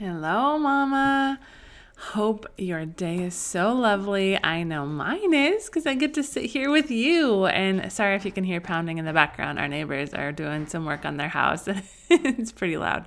Hello, Mama. Hope your day is so lovely. I know mine is because I get to sit here with you. And sorry if you can hear pounding in the background. Our neighbors are doing some work on their house. it's pretty loud.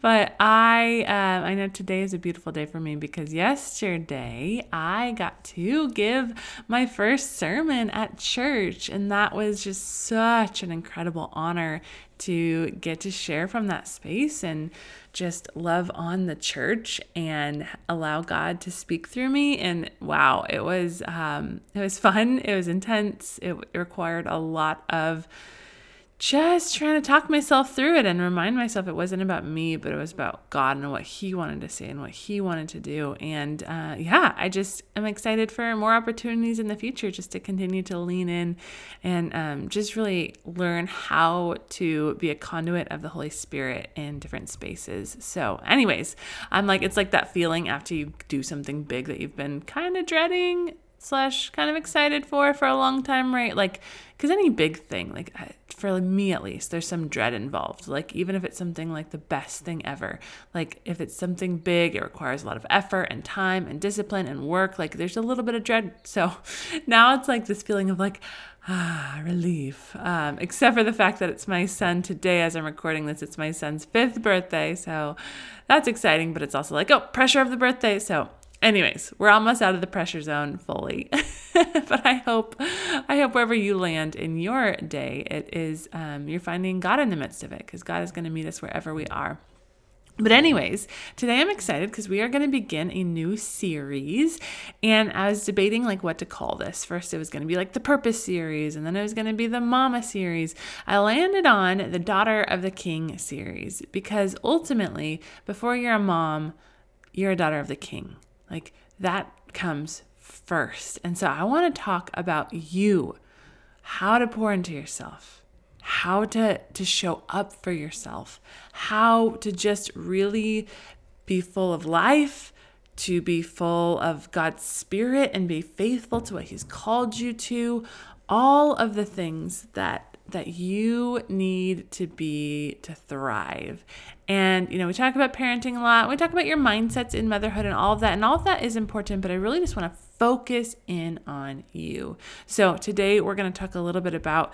But I, uh, I know today is a beautiful day for me because yesterday I got to give my first sermon at church, and that was just such an incredible honor to get to share from that space and just love on the church and allow God to speak through me. And wow, it was um, it was fun. It was intense. It required a lot of just trying to talk myself through it and remind myself it wasn't about me, but it was about God and what He wanted to say and what He wanted to do. And uh, yeah, I just am excited for more opportunities in the future just to continue to lean in and um, just really learn how to be a conduit of the Holy Spirit in different spaces. So, anyways, I'm like, it's like that feeling after you do something big that you've been kind of dreading slash kind of excited for for a long time, right? Like, because any big thing, like for me at least, there's some dread involved. Like, even if it's something like the best thing ever, like if it's something big, it requires a lot of effort and time and discipline and work. Like, there's a little bit of dread. So now it's like this feeling of like, ah, relief. Um, except for the fact that it's my son today as I'm recording this. It's my son's fifth birthday. So that's exciting, but it's also like, oh, pressure of the birthday. So anyways we're almost out of the pressure zone fully but i hope i hope wherever you land in your day it is um, you're finding god in the midst of it because god is going to meet us wherever we are but, anyways, today I'm excited because we are going to begin a new series. And I was debating like what to call this. First, it was going to be like the Purpose series, and then it was going to be the Mama series. I landed on the Daughter of the King series because ultimately, before you're a mom, you're a daughter of the King. Like that comes first. And so I want to talk about you, how to pour into yourself, how to to show up for yourself, how to just really be full of life, to be full of God's spirit and be faithful to what he's called you to, all of the things that that you need to be to thrive. And, you know, we talk about parenting a lot. We talk about your mindsets in motherhood and all of that. And all of that is important, but I really just want to focus in on you. So today we're going to talk a little bit about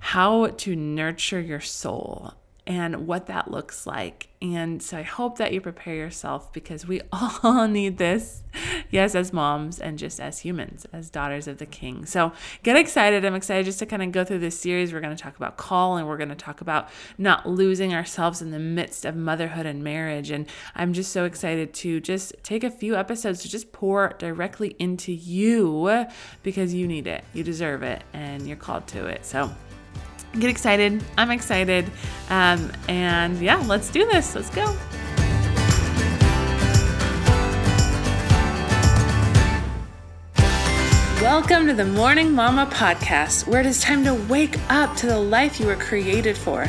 how to nurture your soul and what that looks like. And so I hope that you prepare yourself because we all need this, yes, as moms and just as humans, as daughters of the King. So get excited. I'm excited just to kind of go through this series. We're going to talk about call and we're going to talk about not losing ourselves in the midst of motherhood and marriage. And I'm just so excited to just take a few episodes to just pour directly into you because you need it, you deserve it, and you're called to it. So get excited. I'm excited. Um, and yeah, let's do this. Let's go. Welcome to the Morning Mama podcast, where it is time to wake up to the life you were created for.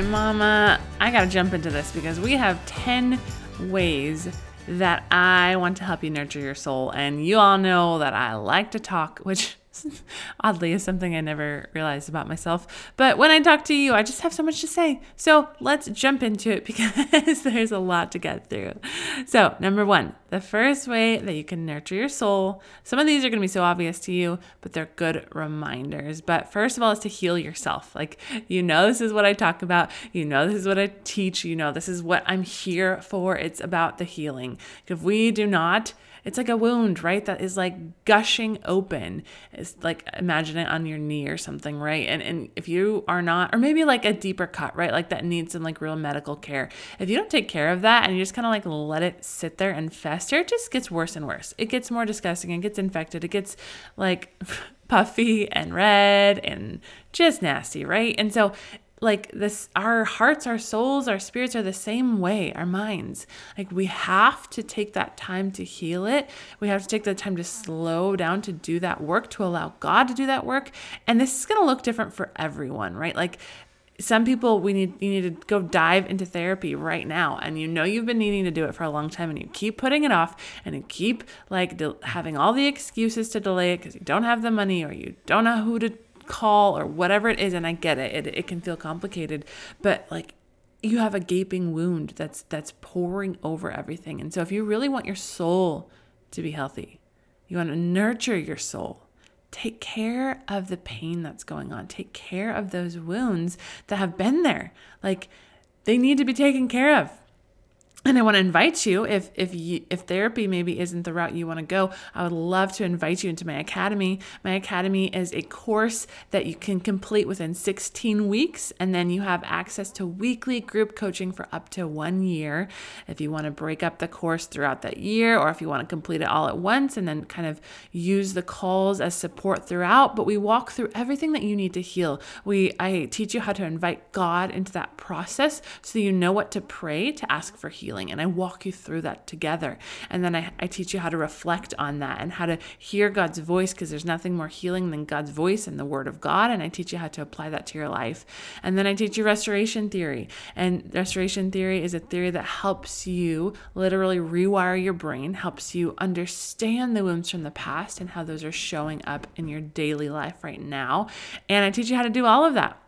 Right, Mama, I gotta jump into this because we have 10 ways that I want to help you nurture your soul. And you all know that I like to talk, which oddly is something I never realized about myself. But when I talk to you, I just have so much to say. So let's jump into it because there's a lot to get through. So, number one, the first way that you can nurture your soul, some of these are going to be so obvious to you, but they're good reminders. But first of all, is to heal yourself. Like, you know, this is what I talk about. You know, this is what I teach. You know, this is what I'm here for. It's about the healing. If we do not, it's like a wound, right? That is like gushing open. It's like imagine it on your knee or something, right? And and if you are not, or maybe like a deeper cut, right? Like that needs some like real medical care. If you don't take care of that and you just kind of like let it sit there and fester, it just gets worse and worse. It gets more disgusting. It gets infected. It gets like puffy and red and just nasty, right? And so like this our hearts our souls our spirits are the same way our minds. Like we have to take that time to heal it. We have to take the time to slow down to do that work to allow god to do that work. And this is going to look different for everyone right? Like some people we need you need to go dive into therapy right now. And you know you've been needing to do it for a long time and you keep putting it off and you keep like de- having all the excuses to delay it because you don't have the money or you don't know who to call or whatever it is and i get it. it it can feel complicated but like you have a gaping wound that's that's pouring over everything and so if you really want your soul to be healthy you want to nurture your soul take care of the pain that's going on take care of those wounds that have been there like they need to be taken care of and I want to invite you if if you, if therapy maybe isn't the route you want to go, I would love to invite you into my academy. My academy is a course that you can complete within 16 weeks and then you have access to weekly group coaching for up to 1 year. If you want to break up the course throughout that year or if you want to complete it all at once and then kind of use the calls as support throughout, but we walk through everything that you need to heal. We I teach you how to invite God into that process so you know what to pray to ask for healing healing. And I walk you through that together. And then I, I teach you how to reflect on that and how to hear God's voice because there's nothing more healing than God's voice and the Word of God. And I teach you how to apply that to your life. And then I teach you restoration theory. And restoration theory is a theory that helps you literally rewire your brain, helps you understand the wounds from the past and how those are showing up in your daily life right now. And I teach you how to do all of that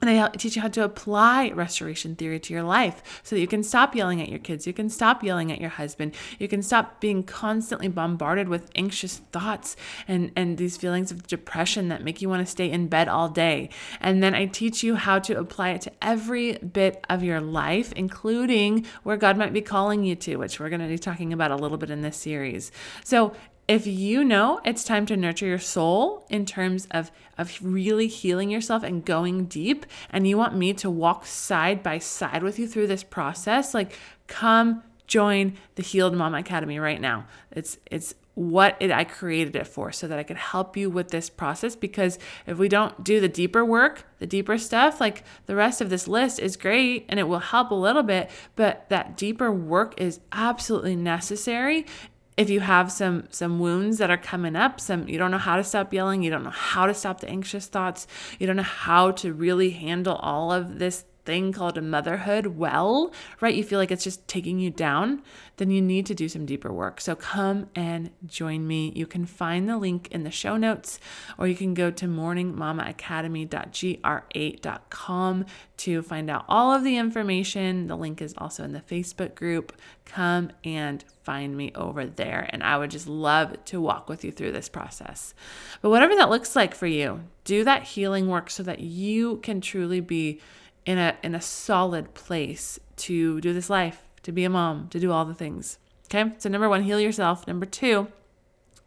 and I teach you how to apply restoration theory to your life so that you can stop yelling at your kids. You can stop yelling at your husband. You can stop being constantly bombarded with anxious thoughts and, and these feelings of depression that make you want to stay in bed all day. And then I teach you how to apply it to every bit of your life, including where God might be calling you to, which we're going to be talking about a little bit in this series. So if you know it's time to nurture your soul in terms of of really healing yourself and going deep and you want me to walk side by side with you through this process like come join the healed mom academy right now. It's it's what it, I created it for so that I could help you with this process because if we don't do the deeper work, the deeper stuff, like the rest of this list is great and it will help a little bit, but that deeper work is absolutely necessary if you have some some wounds that are coming up some you don't know how to stop yelling you don't know how to stop the anxious thoughts you don't know how to really handle all of this thing called a motherhood well, right? You feel like it's just taking you down, then you need to do some deeper work. So come and join me. You can find the link in the show notes, or you can go to morningmamaacademy.gr8.com to find out all of the information. The link is also in the Facebook group. Come and find me over there. And I would just love to walk with you through this process. But whatever that looks like for you, do that healing work so that you can truly be in a in a solid place to do this life, to be a mom, to do all the things. Okay? So number 1, heal yourself. Number 2,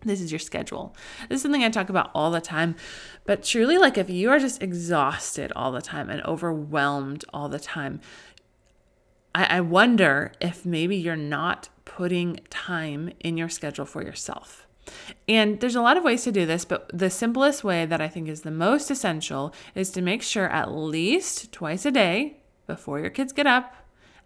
this is your schedule. This is something I talk about all the time. But truly, like if you are just exhausted all the time and overwhelmed all the time, I, I wonder if maybe you're not putting time in your schedule for yourself. And there's a lot of ways to do this, but the simplest way that I think is the most essential is to make sure at least twice a day before your kids get up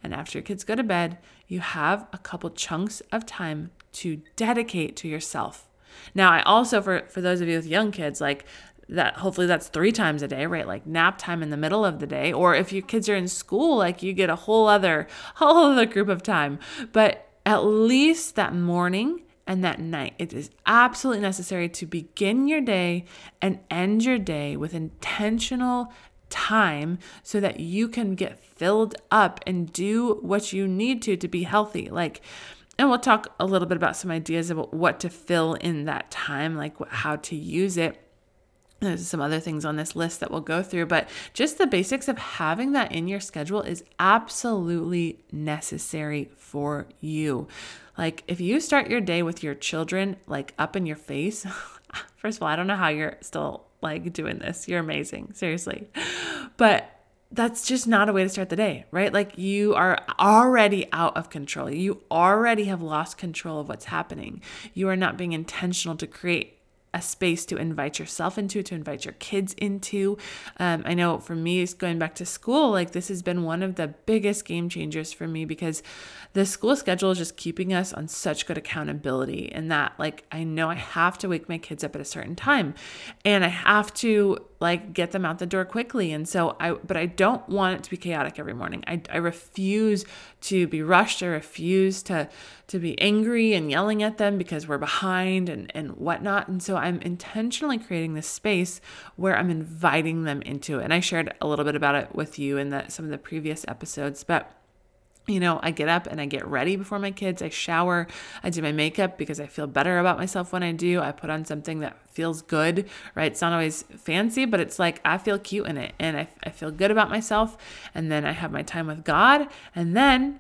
and after your kids go to bed, you have a couple chunks of time to dedicate to yourself. Now, I also for for those of you with young kids like that hopefully that's three times a day right? Like nap time in the middle of the day. Or if your kids are in school like you get a whole other whole other group of time. But at least that morning and that night. It is absolutely necessary to begin your day and end your day with intentional time so that you can get filled up and do what you need to to be healthy. Like, and we'll talk a little bit about some ideas about what to fill in that time, like how to use it. There's some other things on this list that we'll go through, but just the basics of having that in your schedule is absolutely necessary for you. Like, if you start your day with your children like up in your face, first of all, I don't know how you're still like doing this. You're amazing, seriously. But that's just not a way to start the day, right? Like you are already out of control. You already have lost control of what's happening. You are not being intentional to create a space to invite yourself into, to invite your kids into. Um, I know for me, going back to school, like this has been one of the biggest game changers for me because the school schedule is just keeping us on such good accountability. And that, like, I know I have to wake my kids up at a certain time and I have to like get them out the door quickly. And so I, but I don't want it to be chaotic every morning. I, I refuse to be rushed. I refuse to, to be angry and yelling at them because we're behind and, and whatnot. And so I'm intentionally creating this space where I'm inviting them into it. And I shared a little bit about it with you in the, some of the previous episodes, but you know, I get up and I get ready before my kids. I shower. I do my makeup because I feel better about myself when I do. I put on something that feels good, right? It's not always fancy, but it's like I feel cute in it and I, I feel good about myself. And then I have my time with God. And then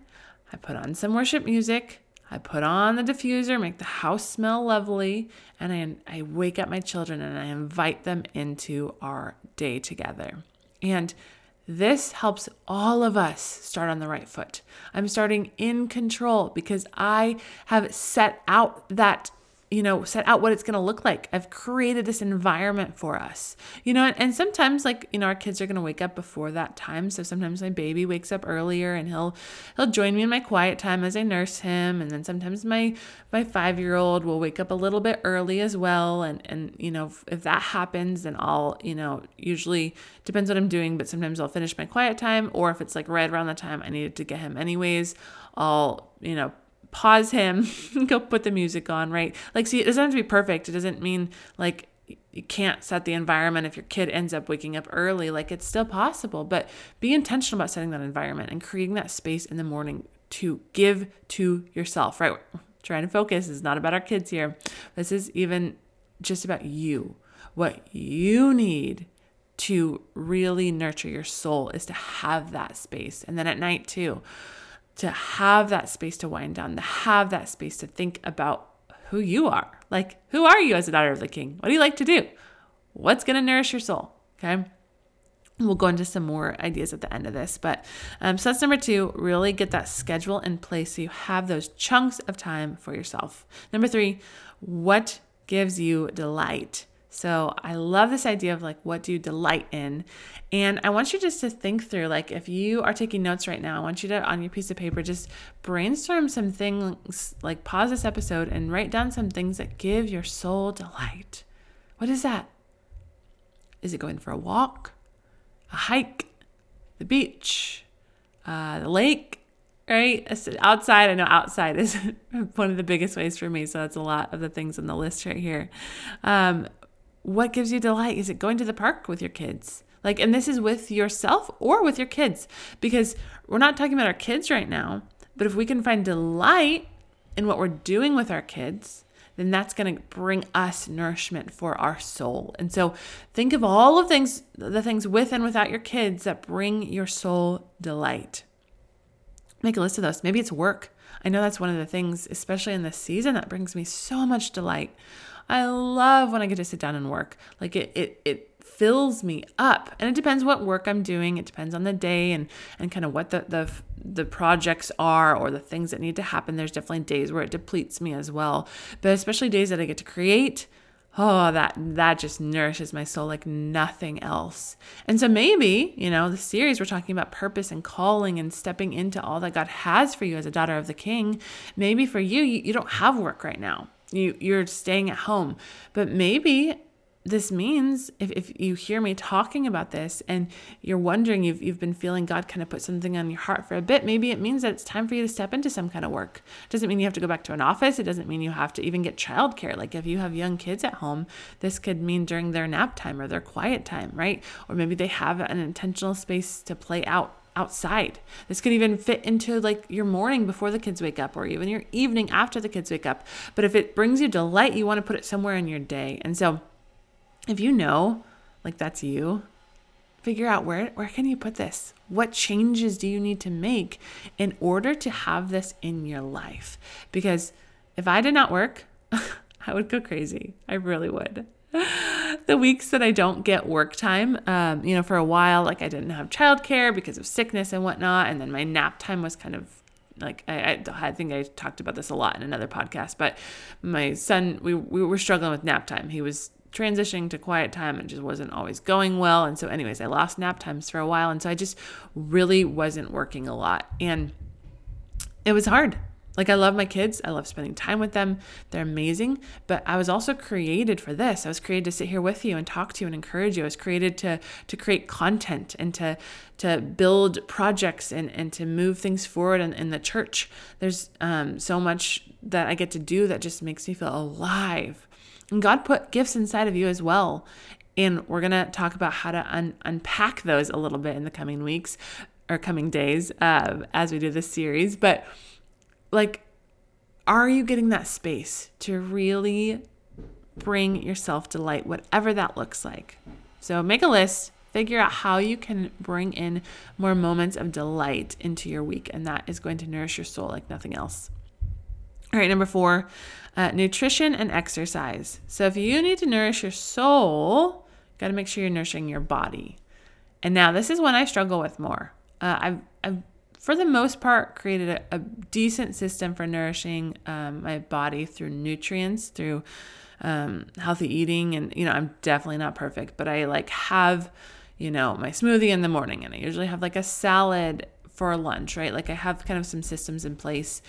I put on some worship music. I put on the diffuser, make the house smell lovely, and I, I wake up my children and I invite them into our day together. And this helps all of us start on the right foot. I'm starting in control because I have set out that you know, set out what it's going to look like. I've created this environment for us, you know, and, and sometimes like, you know, our kids are going to wake up before that time. So sometimes my baby wakes up earlier and he'll, he'll join me in my quiet time as I nurse him. And then sometimes my, my five-year-old will wake up a little bit early as well. And, and, you know, if, if that happens, then I'll, you know, usually depends what I'm doing, but sometimes I'll finish my quiet time or if it's like right around the time I needed to get him anyways, I'll, you know, pause him, go put the music on, right? Like, see, it doesn't have to be perfect. It doesn't mean like you can't set the environment if your kid ends up waking up early. Like, it's still possible, but be intentional about setting that environment and creating that space in the morning to give to yourself, right? trying to focus is not about our kids here. This is even just about you. What you need to really nurture your soul is to have that space. And then at night, too to have that space to wind down, to have that space to think about who you are. Like, who are you as a daughter of the king? What do you like to do? What's going to nourish your soul? Okay. We'll go into some more ideas at the end of this. But um, so that's number two, really get that schedule in place so you have those chunks of time for yourself. Number three, what gives you delight? So I love this idea of like, what do you delight in? And I want you just to think through, like, if you are taking notes right now, I want you to, on your piece of paper, just brainstorm some things, like, pause this episode and write down some things that give your soul delight. What is that? Is it going for a walk, a hike, the beach, uh, the lake? Right? Outside, I know outside is one of the biggest ways for me. So that's a lot of the things on the list right here. Um, what gives you delight? Is it going to the park with your kids? Like, and this is with yourself or with your kids, because we're not talking about our kids right now. But if we can find delight in what we're doing with our kids, then that's going to bring us nourishment for our soul. And so think of all of things, the things with and without your kids that bring your soul delight. Make a list of those. Maybe it's work. I know that's one of the things, especially in this season, that brings me so much delight. I love when I get to sit down and work. Like it it it fills me up. And it depends what work I'm doing. It depends on the day and and kind of what the the the projects are or the things that need to happen. There's definitely days where it depletes me as well. But especially days that I get to create, oh that that just nourishes my soul like nothing else and so maybe you know the series we're talking about purpose and calling and stepping into all that god has for you as a daughter of the king maybe for you you, you don't have work right now you you're staying at home. But maybe this means if, if you hear me talking about this and you're wondering you've, you've been feeling god kind of put something on your heart for a bit maybe it means that it's time for you to step into some kind of work. It doesn't mean you have to go back to an office. It doesn't mean you have to even get childcare. Like if you have young kids at home this could mean during their nap time or their quiet time right? Or maybe they have an intentional space to play out outside. This could even fit into like your morning before the kids wake up or even your evening after the kids wake up. But if it brings you delight, you want to put it somewhere in your day. And so if you know like that's you, figure out where where can you put this? What changes do you need to make in order to have this in your life? Because if I did not work, I would go crazy. I really would. the weeks that I don't get work time, um, you know, for a while, like I didn't have childcare because of sickness and whatnot. And then my nap time was kind of like I, I, I think I talked about this a lot in another podcast, but my son, we, we were struggling with nap time. He was transitioning to quiet time and just wasn't always going well. And so, anyways, I lost nap times for a while. And so I just really wasn't working a lot. And it was hard. Like, I love my kids. I love spending time with them. They're amazing. But I was also created for this. I was created to sit here with you and talk to you and encourage you. I was created to, to create content and to, to build projects and, and to move things forward in, in the church. There's um, so much that I get to do that just makes me feel alive. And God put gifts inside of you as well. And we're going to talk about how to un- unpack those a little bit in the coming weeks or coming days uh, as we do this series. But like, are you getting that space to really bring yourself to light, whatever that looks like? So make a list, figure out how you can bring in more moments of delight into your week, and that is going to nourish your soul like nothing else. All right, number four, uh, nutrition and exercise. So if you need to nourish your soul, you got to make sure you're nourishing your body. And now this is one I struggle with more. Uh, I've, I've, for the most part, created a, a decent system for nourishing um, my body through nutrients, through um, healthy eating, and you know I'm definitely not perfect, but I like have you know my smoothie in the morning, and I usually have like a salad for lunch, right? Like I have kind of some systems in place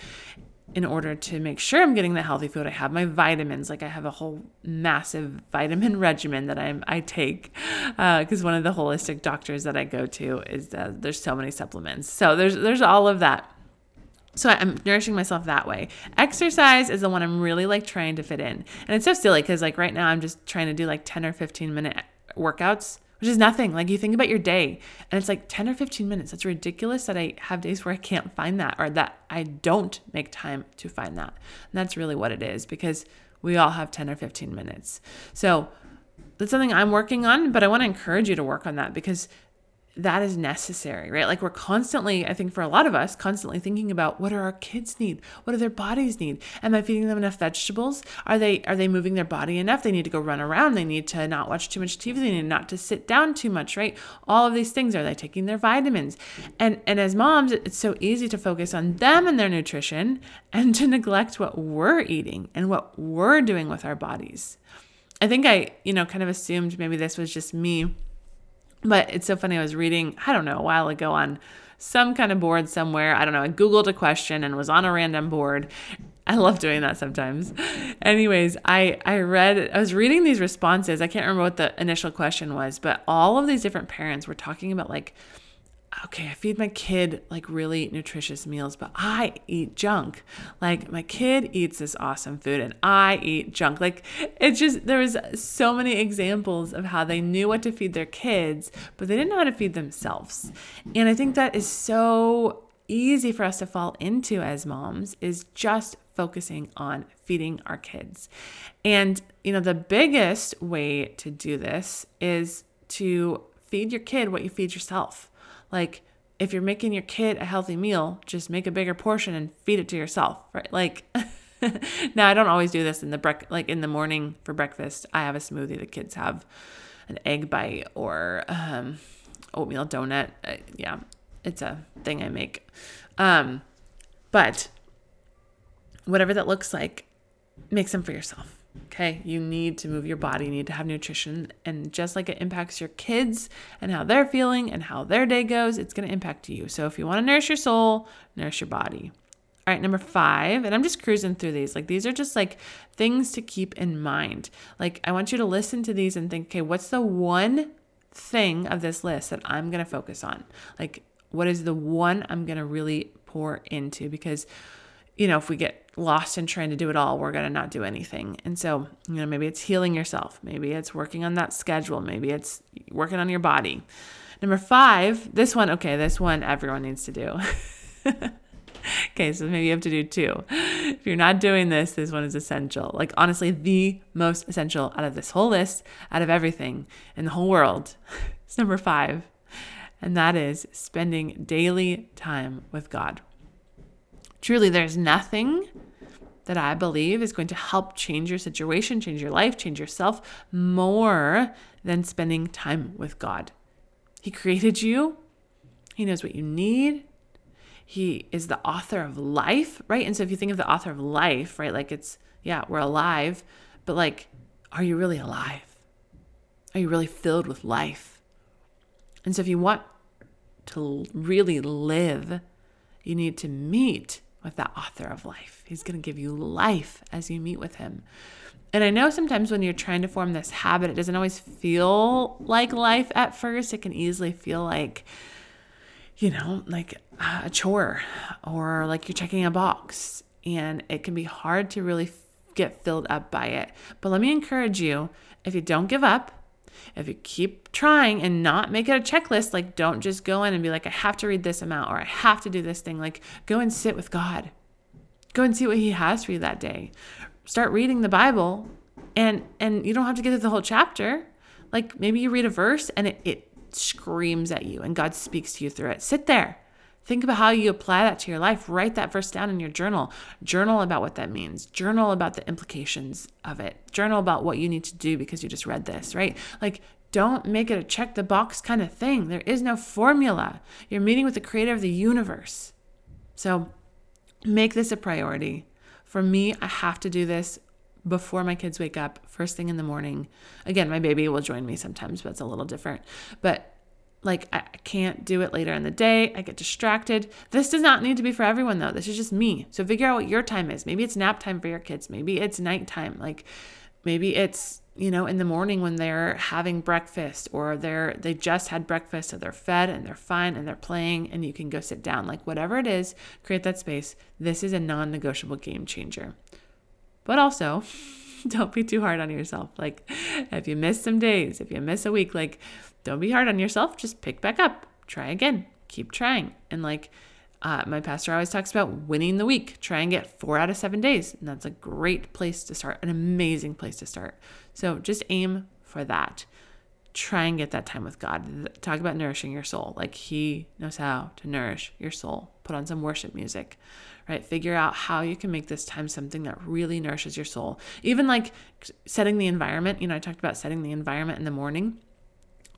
in order to make sure I'm getting the healthy food. I have my vitamins, like I have a whole massive vitamin regimen that I'm I take because uh, one of the holistic doctors that I go to is uh, there's so many supplements. So there's there's all of that. So I'm nourishing myself that way. Exercise is the one I'm really like trying to fit in, and it's so silly because like right now I'm just trying to do like 10 or 15 minute workouts which is nothing. Like you think about your day and it's like 10 or 15 minutes. That's ridiculous that I have days where I can't find that or that I don't make time to find that. And that's really what it is because we all have 10 or 15 minutes. So that's something I'm working on, but I want to encourage you to work on that because that is necessary, right? Like we're constantly, I think for a lot of us, constantly thinking about what do our kids need? What do their bodies need? Am I feeding them enough vegetables? Are they are they moving their body enough? They need to go run around. They need to not watch too much TV. They need not to sit down too much, right? All of these things. Are they taking their vitamins? And and as moms, it's so easy to focus on them and their nutrition and to neglect what we're eating and what we're doing with our bodies. I think I, you know, kind of assumed maybe this was just me but it's so funny. I was reading, I don't know, a while ago on some kind of board somewhere. I don't know. I Googled a question and was on a random board. I love doing that sometimes. Anyways, I, I read, I was reading these responses. I can't remember what the initial question was, but all of these different parents were talking about like, okay, I feed my kid like really nutritious meals, but I eat junk. Like my kid eats this awesome food and I eat junk. Like it's just there was so many examples of how they knew what to feed their kids, but they didn't know how to feed themselves. And I think that is so easy for us to fall into as moms is just focusing on feeding our kids. And you know, the biggest way to do this is to feed your kid what you feed yourself. Like, if you're making your kid a healthy meal, just make a bigger portion and feed it to yourself, right? Like, now I don't always do this in the brec- like in the morning for breakfast. I have a smoothie. The kids have an egg bite or um, oatmeal donut. Uh, yeah, it's a thing I make. Um, but whatever that looks like, make some for yourself. Okay, you need to move your body, you need to have nutrition. And just like it impacts your kids and how they're feeling and how their day goes, it's going to impact you. So if you want to nourish your soul, nourish your body. All right, number five, and I'm just cruising through these. Like, these are just like things to keep in mind. Like, I want you to listen to these and think, okay, what's the one thing of this list that I'm going to focus on? Like, what is the one I'm going to really pour into? Because you know, if we get lost in trying to do it all, we're going to not do anything. And so, you know, maybe it's healing yourself. Maybe it's working on that schedule. Maybe it's working on your body. Number five, this one, okay, this one everyone needs to do. okay, so maybe you have to do two. If you're not doing this, this one is essential. Like, honestly, the most essential out of this whole list, out of everything in the whole world, is number five. And that is spending daily time with God. Truly, there's nothing that I believe is going to help change your situation, change your life, change yourself more than spending time with God. He created you, He knows what you need. He is the author of life, right? And so if you think of the author of life, right, like it's, yeah, we're alive, but like, are you really alive? Are you really filled with life? And so if you want to really live, you need to meet with the author of life. He's going to give you life as you meet with him. And I know sometimes when you're trying to form this habit, it doesn't always feel like life at first. It can easily feel like, you know, like a chore or like you're checking a box. And it can be hard to really get filled up by it. But let me encourage you if you don't give up, if you keep trying and not make it a checklist, like don't just go in and be like, I have to read this amount or I have to do this thing. Like go and sit with God. Go and see what He has for you that day start reading the Bible and and you don't have to get through the whole chapter. Like maybe you read a verse and it, it screams at you and God speaks to you through it. Sit there. Think about how you apply that to your life. Write that verse down in your journal. Journal about what that means. Journal about the implications of it. Journal about what you need to do because you just read this, right? Like, don't make it a check the box kind of thing. There is no formula. You're meeting with the creator of the universe. So make this a priority. For me, I have to do this before my kids wake up, first thing in the morning. Again, my baby will join me sometimes, but it's a little different. But like, I can't do it later in the day. I get distracted. This does not need to be for everyone, though. This is just me. So figure out what your time is. Maybe it's nap time for your kids. Maybe it's nighttime. Like, maybe it's you know in the morning when they're having breakfast or they're they just had breakfast so they're fed and they're fine and they're playing and you can go sit down like whatever it is create that space this is a non-negotiable game changer but also don't be too hard on yourself like if you miss some days if you miss a week like don't be hard on yourself just pick back up try again keep trying and like uh, my pastor always talks about winning the week. Try and get four out of seven days. And that's a great place to start, an amazing place to start. So just aim for that. Try and get that time with God. Talk about nourishing your soul. Like He knows how to nourish your soul. Put on some worship music, right? Figure out how you can make this time something that really nourishes your soul. Even like setting the environment. You know, I talked about setting the environment in the morning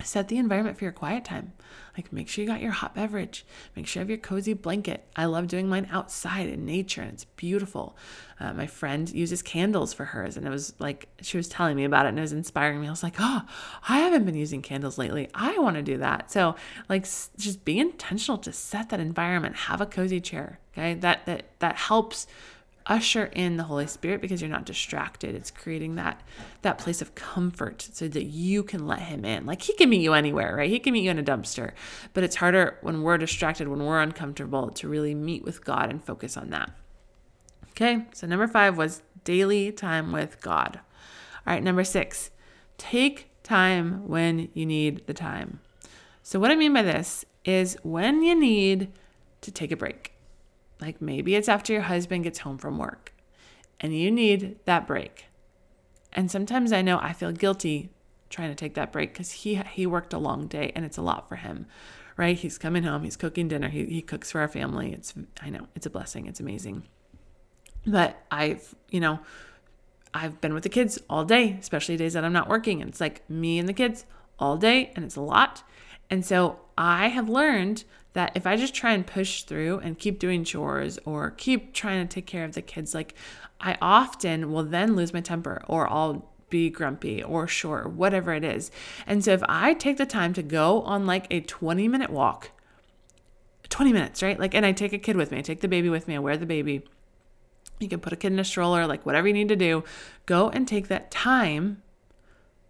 set the environment for your quiet time. Like make sure you got your hot beverage. Make sure you have your cozy blanket. I love doing mine outside in nature and it's beautiful. Uh, my friend uses candles for hers and it was like she was telling me about it and it was inspiring me. I was like, oh, I haven't been using candles lately. I want to do that. So like just be intentional to set that environment. Have a cozy chair. Okay, that that that helps usher in the Holy Spirit because you're not distracted. It's creating that that place of comfort so that you can let him in. Like he can meet you anywhere, right? He can meet you in a dumpster. But it's harder when we're distracted, when we're uncomfortable to really meet with God and focus on that. Okay? So number 5 was daily time with God. All right, number 6. Take time when you need the time. So what I mean by this is when you need to take a break like maybe it's after your husband gets home from work and you need that break. And sometimes I know I feel guilty trying to take that break because he he worked a long day and it's a lot for him. Right? He's coming home, he's cooking dinner, he, he cooks for our family. It's I know, it's a blessing, it's amazing. But I've, you know, I've been with the kids all day, especially days that I'm not working. And it's like me and the kids all day, and it's a lot. And so I have learned that if I just try and push through and keep doing chores or keep trying to take care of the kids, like I often will then lose my temper or I'll be grumpy or short or whatever it is. And so if I take the time to go on like a 20 minute walk, 20 minutes, right? Like, and I take a kid with me, I take the baby with me, I wear the baby. You can put a kid in a stroller, like whatever you need to do. Go and take that time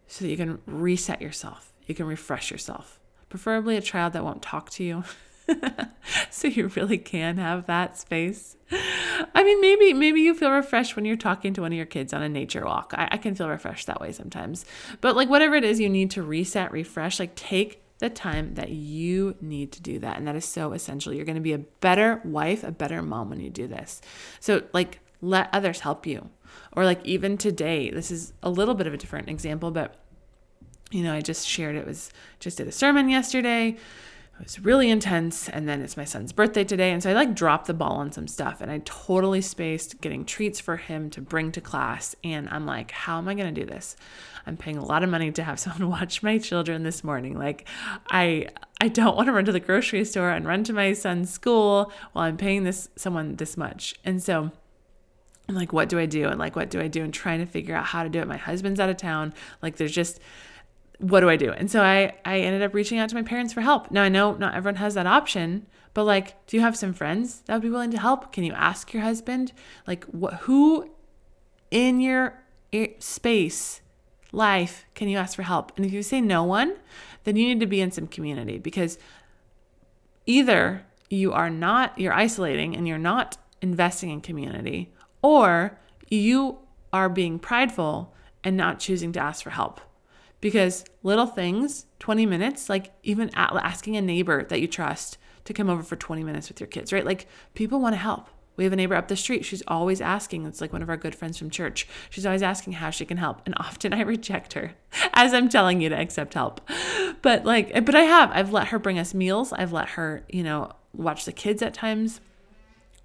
so that you can reset yourself. You can refresh yourself. Preferably a child that won't talk to you. so you really can have that space. I mean, maybe maybe you feel refreshed when you're talking to one of your kids on a nature walk. I, I can feel refreshed that way sometimes. But like whatever it is you need to reset, refresh, like take the time that you need to do that. And that is so essential. You're going to be a better wife, a better mom when you do this. So like let others help you. Or like even today, this is a little bit of a different example, but you know, I just shared it was just did a sermon yesterday it was really intense and then it's my son's birthday today and so i like dropped the ball on some stuff and i totally spaced getting treats for him to bring to class and i'm like how am i going to do this i'm paying a lot of money to have someone watch my children this morning like i i don't want to run to the grocery store and run to my son's school while i'm paying this someone this much and so I'm like, what do I do? And like, what do I do? And trying to figure out how to do it. My husband's out of town. Like, there's just what do I do? And so I I ended up reaching out to my parents for help. Now I know not everyone has that option, but like, do you have some friends that would be willing to help? Can you ask your husband like what who in your space life can you ask for help? And if you say no one, then you need to be in some community because either you are not you're isolating and you're not investing in community or you are being prideful and not choosing to ask for help because little things, 20 minutes, like even asking a neighbor that you trust to come over for 20 minutes with your kids, right? Like people want to help. We have a neighbor up the street. She's always asking. It's like one of our good friends from church. She's always asking how she can help. And often I reject her as I'm telling you to accept help. But like, eh, but I have. I've let her bring us meals. I've let her, you know, watch the kids at times.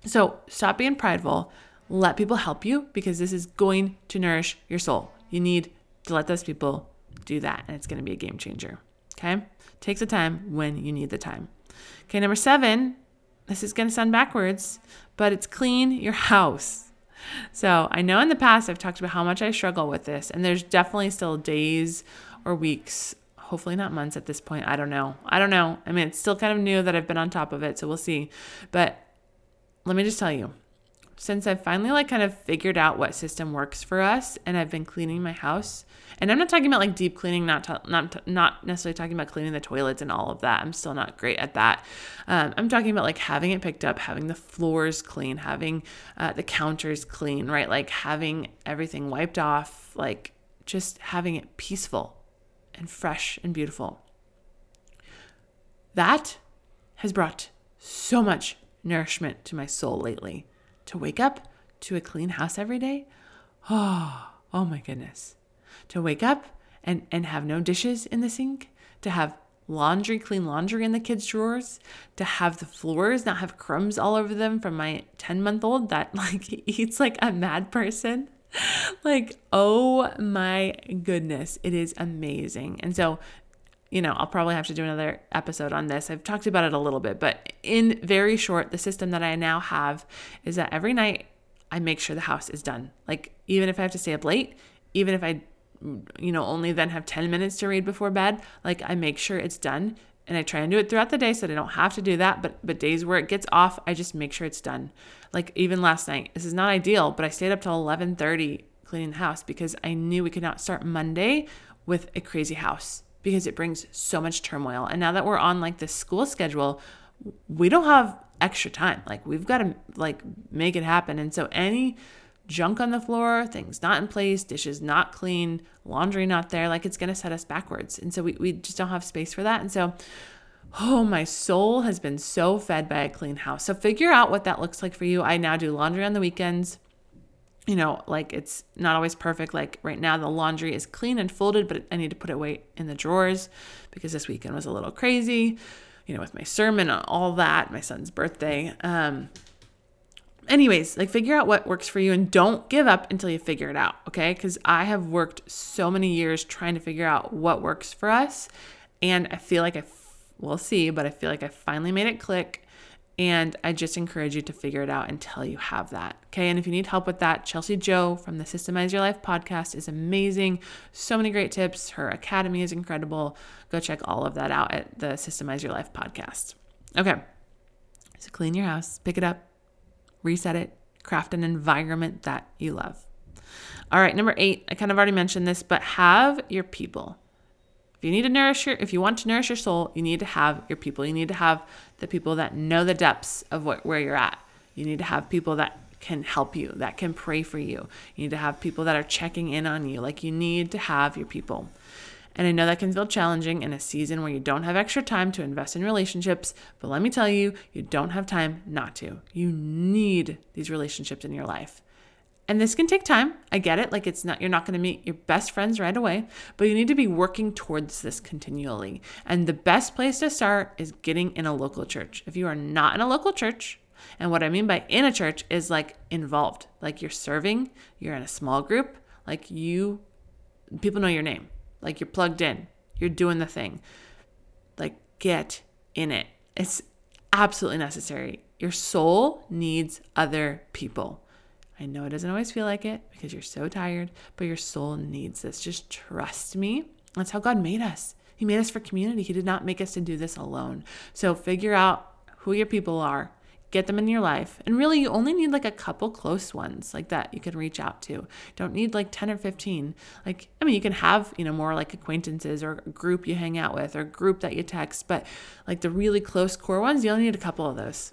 So stop being prideful. Let people help you because this is going to nourish your soul. You need to let those people do that and it's going to be a game changer. Okay? Take the time when you need the time. Okay, number seven, this is going to sound backwards, but it's clean your house. So I know in the past I've talked about how much I struggle with this, and there's definitely still days or weeks, hopefully not months at this point. I don't know. I don't know. I mean, it's still kind of new that I've been on top of it, so we'll see. But let me just tell you since I've finally like kind of figured out what system works for us and I've been cleaning my house. And I'm not talking about like deep cleaning, not not not necessarily talking about cleaning the toilets and all of that. I'm still not great at that. Um, I'm talking about like having it picked up, having the floors clean, having uh, the counters clean, right? Like having everything wiped off, like just having it peaceful and fresh and beautiful. That has brought so much nourishment to my soul lately to wake up to a clean house every day. Oh, oh my goodness. To wake up and, and have no dishes in the sink, to have laundry, clean laundry in the kids' drawers, to have the floors not have crumbs all over them from my 10 month old that like eats like a mad person. like, oh my goodness, it is amazing. And so you know, I'll probably have to do another episode on this. I've talked about it a little bit, but in very short, the system that I now have is that every night I make sure the house is done. Like, even if I have to stay up late, even if I, you know, only then have 10 minutes to read before bed, like, I make sure it's done. And I try and do it throughout the day so that I don't have to do that. But but days where it gets off, I just make sure it's done. Like even last night, this is not ideal, but I stayed up till 11:30 cleaning the house because I knew we could not start Monday with a crazy house because it brings so much turmoil. And now that we're on like this school schedule, we don't have extra time. Like we've got to like make it happen. And so any junk on the floor, things not in place, dishes not clean, laundry not there, like it's going to set us backwards. And so we, we just don't have space for that. And so, oh, my soul has been so fed by a clean house. So figure out what that looks like for you. I now do laundry on the weekends you know, like it's not always perfect. Like right now, the laundry is clean and folded, but I need to put it away in the drawers because this weekend was a little crazy, you know, with my sermon all that, my son's birthday. Um, anyways, like figure out what works for you and don't give up until you figure it out, okay? Because I have worked so many years trying to figure out what works for us. And I feel like I, we'll see, but I feel like I finally made it click and I just encourage you to figure it out until you have that. Okay. And if you need help with that, Chelsea Jo from the Systemize Your Life podcast is amazing. So many great tips. Her academy is incredible. Go check all of that out at the Systemize Your Life podcast. Okay. So clean your house, pick it up, reset it, craft an environment that you love. All right. Number eight, I kind of already mentioned this, but have your people. If you need to nourish your, if you want to nourish your soul, you need to have your people. You need to have the people that know the depths of what, where you're at. You need to have people that can help you, that can pray for you. You need to have people that are checking in on you. Like you need to have your people. And I know that can feel challenging in a season where you don't have extra time to invest in relationships, but let me tell you, you don't have time not to. You need these relationships in your life. And this can take time. I get it. Like it's not you're not going to meet your best friends right away, but you need to be working towards this continually. And the best place to start is getting in a local church. If you are not in a local church, and what I mean by in a church is like involved. Like you're serving, you're in a small group, like you people know your name. Like you're plugged in. You're doing the thing. Like get in it. It's absolutely necessary. Your soul needs other people. I know it doesn't always feel like it because you're so tired, but your soul needs this. Just trust me. That's how God made us. He made us for community. He did not make us to do this alone. So figure out who your people are, get them in your life. And really, you only need like a couple close ones like that you can reach out to. Don't need like 10 or 15. Like, I mean, you can have, you know, more like acquaintances or a group you hang out with or a group that you text, but like the really close core ones, you only need a couple of those.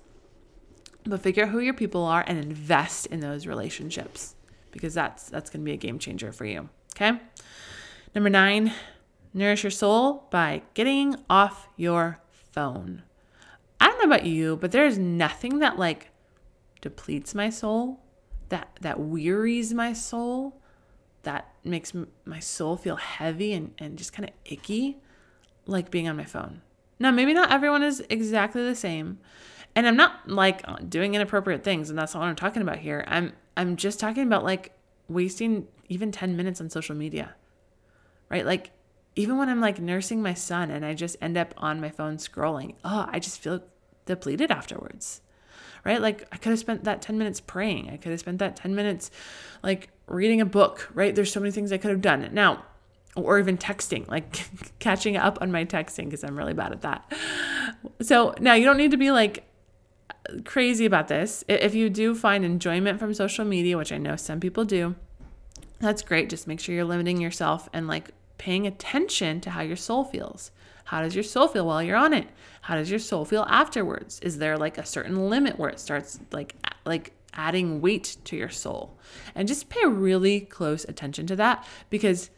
But figure out who your people are and invest in those relationships because that's that's going to be a game changer for you. Okay? Number 9, nourish your soul by getting off your phone. I don't know about you, but there's nothing that like depletes my soul, that that wearies my soul, that makes my soul feel heavy and, and just kind of icky, like being on my phone. Now, maybe not everyone is exactly the same. And I'm not like doing inappropriate things, and that's not what I'm talking about here. I'm I'm just talking about like wasting even 10 minutes on social media. Right? Like even when I'm like nursing my son and I just end up on my phone scrolling, oh, I just feel depleted afterwards. Right? Like I could have spent that 10 minutes praying. I could have spent that 10 minutes like reading a book, right? There's so many things I could have done. Now, or even texting, like catching up on my texting because I'm really bad at that. So now you don't need to be like crazy about this. If you do find enjoyment from social media, which I know some people do, that's great. Just make sure you're limiting yourself and like paying attention to how your soul feels. How does your soul feel while you're on it? How does your soul feel afterwards? Is there like a certain limit where it starts like like adding weight to your soul? And just pay really close attention to that because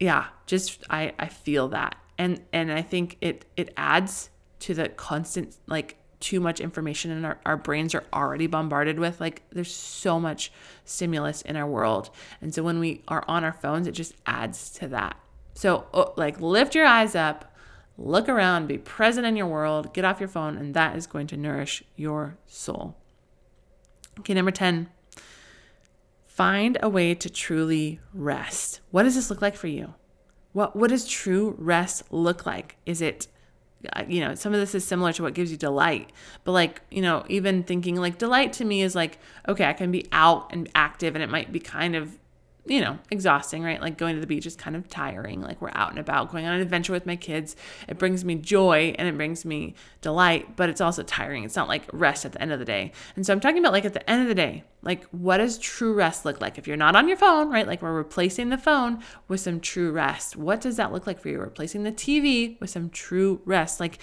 yeah, just I I feel that. And and I think it it adds to the constant like too much information and our, our brains are already bombarded with like there's so much stimulus in our world. And so when we are on our phones it just adds to that. So oh, like lift your eyes up look around be present in your world get off your phone and that is going to nourish your soul. Okay number 10 find a way to truly rest. What does this look like for you? What what does true rest look like? Is it you know, some of this is similar to what gives you delight, but like, you know, even thinking like delight to me is like, okay, I can be out and active and it might be kind of you know, exhausting, right? Like going to the beach is kind of tiring. Like we're out and about, going on an adventure with my kids. It brings me joy and it brings me delight, but it's also tiring. It's not like rest at the end of the day. And so I'm talking about like at the end of the day, like what does true rest look like? If you're not on your phone, right? Like we're replacing the phone with some true rest. What does that look like for you? Replacing the TV with some true rest. Like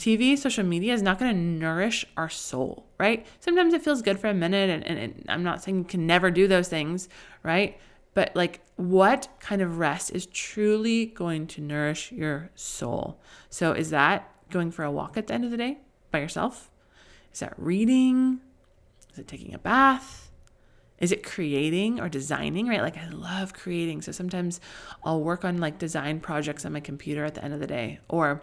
TV, social media is not going to nourish our soul, right? Sometimes it feels good for a minute, and, and, and I'm not saying you can never do those things, right? But like what kind of rest is truly going to nourish your soul? So, is that going for a walk at the end of the day by yourself? Is that reading? Is it taking a bath? Is it creating or designing, right? Like I love creating. So sometimes I'll work on like design projects on my computer at the end of the day or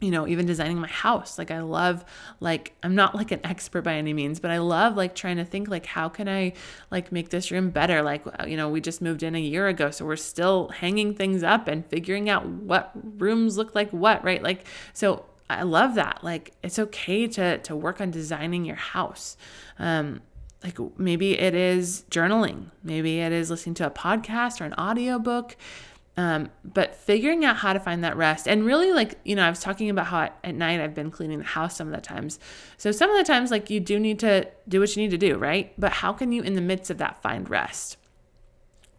you know even designing my house. Like i love like i'm not like an expert by any means but i love like trying to think like how can i like make this room better? Like uh, you know we just moved in a year ago so we're still hanging things up and figuring out what rooms look like what right? Like so i love that. Like it's okay to to work on designing your house. Um like maybe it is journaling. Maybe it is listening to a podcast or an audiobook um, but figuring out how to find that rest and really like, you know, I was talking about how at night I've been cleaning the house some of the times. So some of the times, like, you do need to do what you need to do, right? But how can you, in the midst of that, find rest?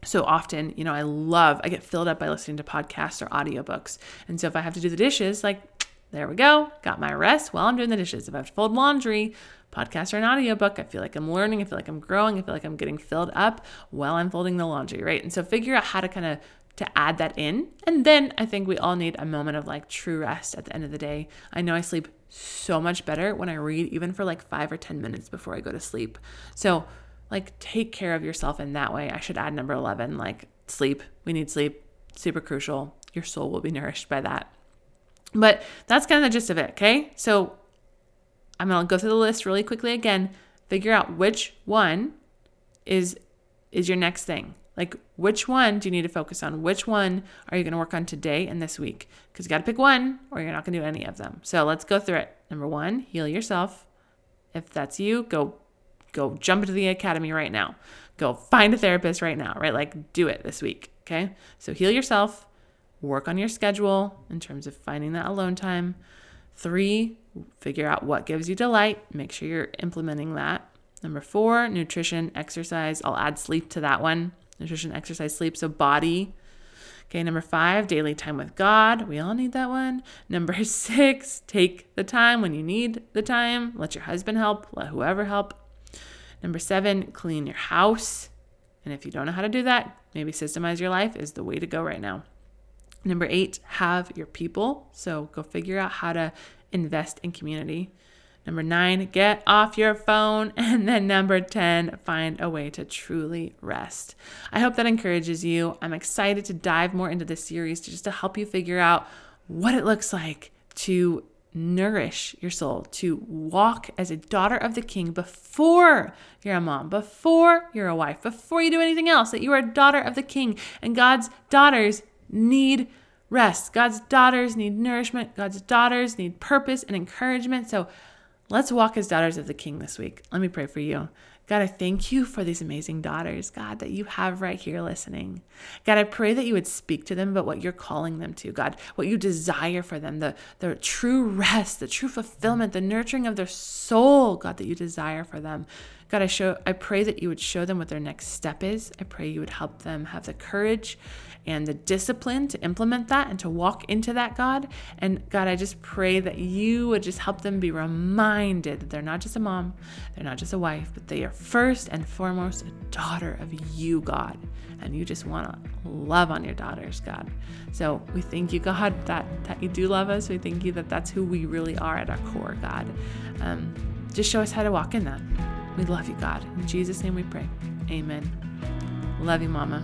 So often, you know, I love, I get filled up by listening to podcasts or audiobooks. And so if I have to do the dishes, like, there we go, got my rest while I'm doing the dishes. If I have to fold laundry, podcast or an audiobook, I feel like I'm learning, I feel like I'm growing, I feel like I'm getting filled up while I'm folding the laundry, right? And so figure out how to kind of to add that in. And then I think we all need a moment of like true rest at the end of the day. I know I sleep so much better when I read, even for like five or 10 minutes before I go to sleep. So, like take care of yourself in that way. I should add number 11, like sleep. We need sleep, super crucial. Your soul will be nourished by that. But that's kind of the gist of it, okay? So I'm to go through the list really quickly again, figure out which one is is your next thing. Like which one do you need to focus on? Which one are you going to work on today and this week? Cuz you got to pick one or you're not going to do any of them. So let's go through it. Number 1, heal yourself. If that's you, go go jump into the academy right now. Go find a therapist right now, right? Like do it this week, okay? So heal yourself, work on your schedule in terms of finding that alone time. Three, figure out what gives you delight. Make sure you're implementing that. Number four, nutrition, exercise. I'll add sleep to that one. Nutrition, exercise, sleep. So body. Okay, number five, daily time with God. We all need that one. Number six, take the time when you need the time. Let your husband help, let whoever help. Number seven, clean your house. And if you don't know how to do that, maybe systemize your life is the way to go right now. Number eight, have your people. So go figure out how to invest in community. Number nine, get off your phone. And then number 10, find a way to truly rest. I hope that encourages you. I'm excited to dive more into this series to just to help you figure out what it looks like to nourish your soul, to walk as a daughter of the king before you're a mom, before you're a wife, before you do anything else, that you are a daughter of the king. And God's daughters need rest. God's daughters need nourishment. God's daughters need purpose and encouragement. So let's walk as daughters of the king this week. Let me pray for you. God, I thank you for these amazing daughters, God, that you have right here listening. God, I pray that you would speak to them about what you're calling them to, God, what you desire for them, the, the true rest, the true fulfillment, the nurturing of their soul, God, that you desire for them. God, I show I pray that you would show them what their next step is. I pray you would help them have the courage and the discipline to implement that and to walk into that, God. And God, I just pray that you would just help them be reminded that they're not just a mom, they're not just a wife, but they are first and foremost a daughter of you, God. And you just want to love on your daughters, God. So we thank you, God, that, that you do love us. We thank you that that's who we really are at our core, God. Um, just show us how to walk in that. We love you, God. In Jesus' name we pray. Amen. Love you, Mama.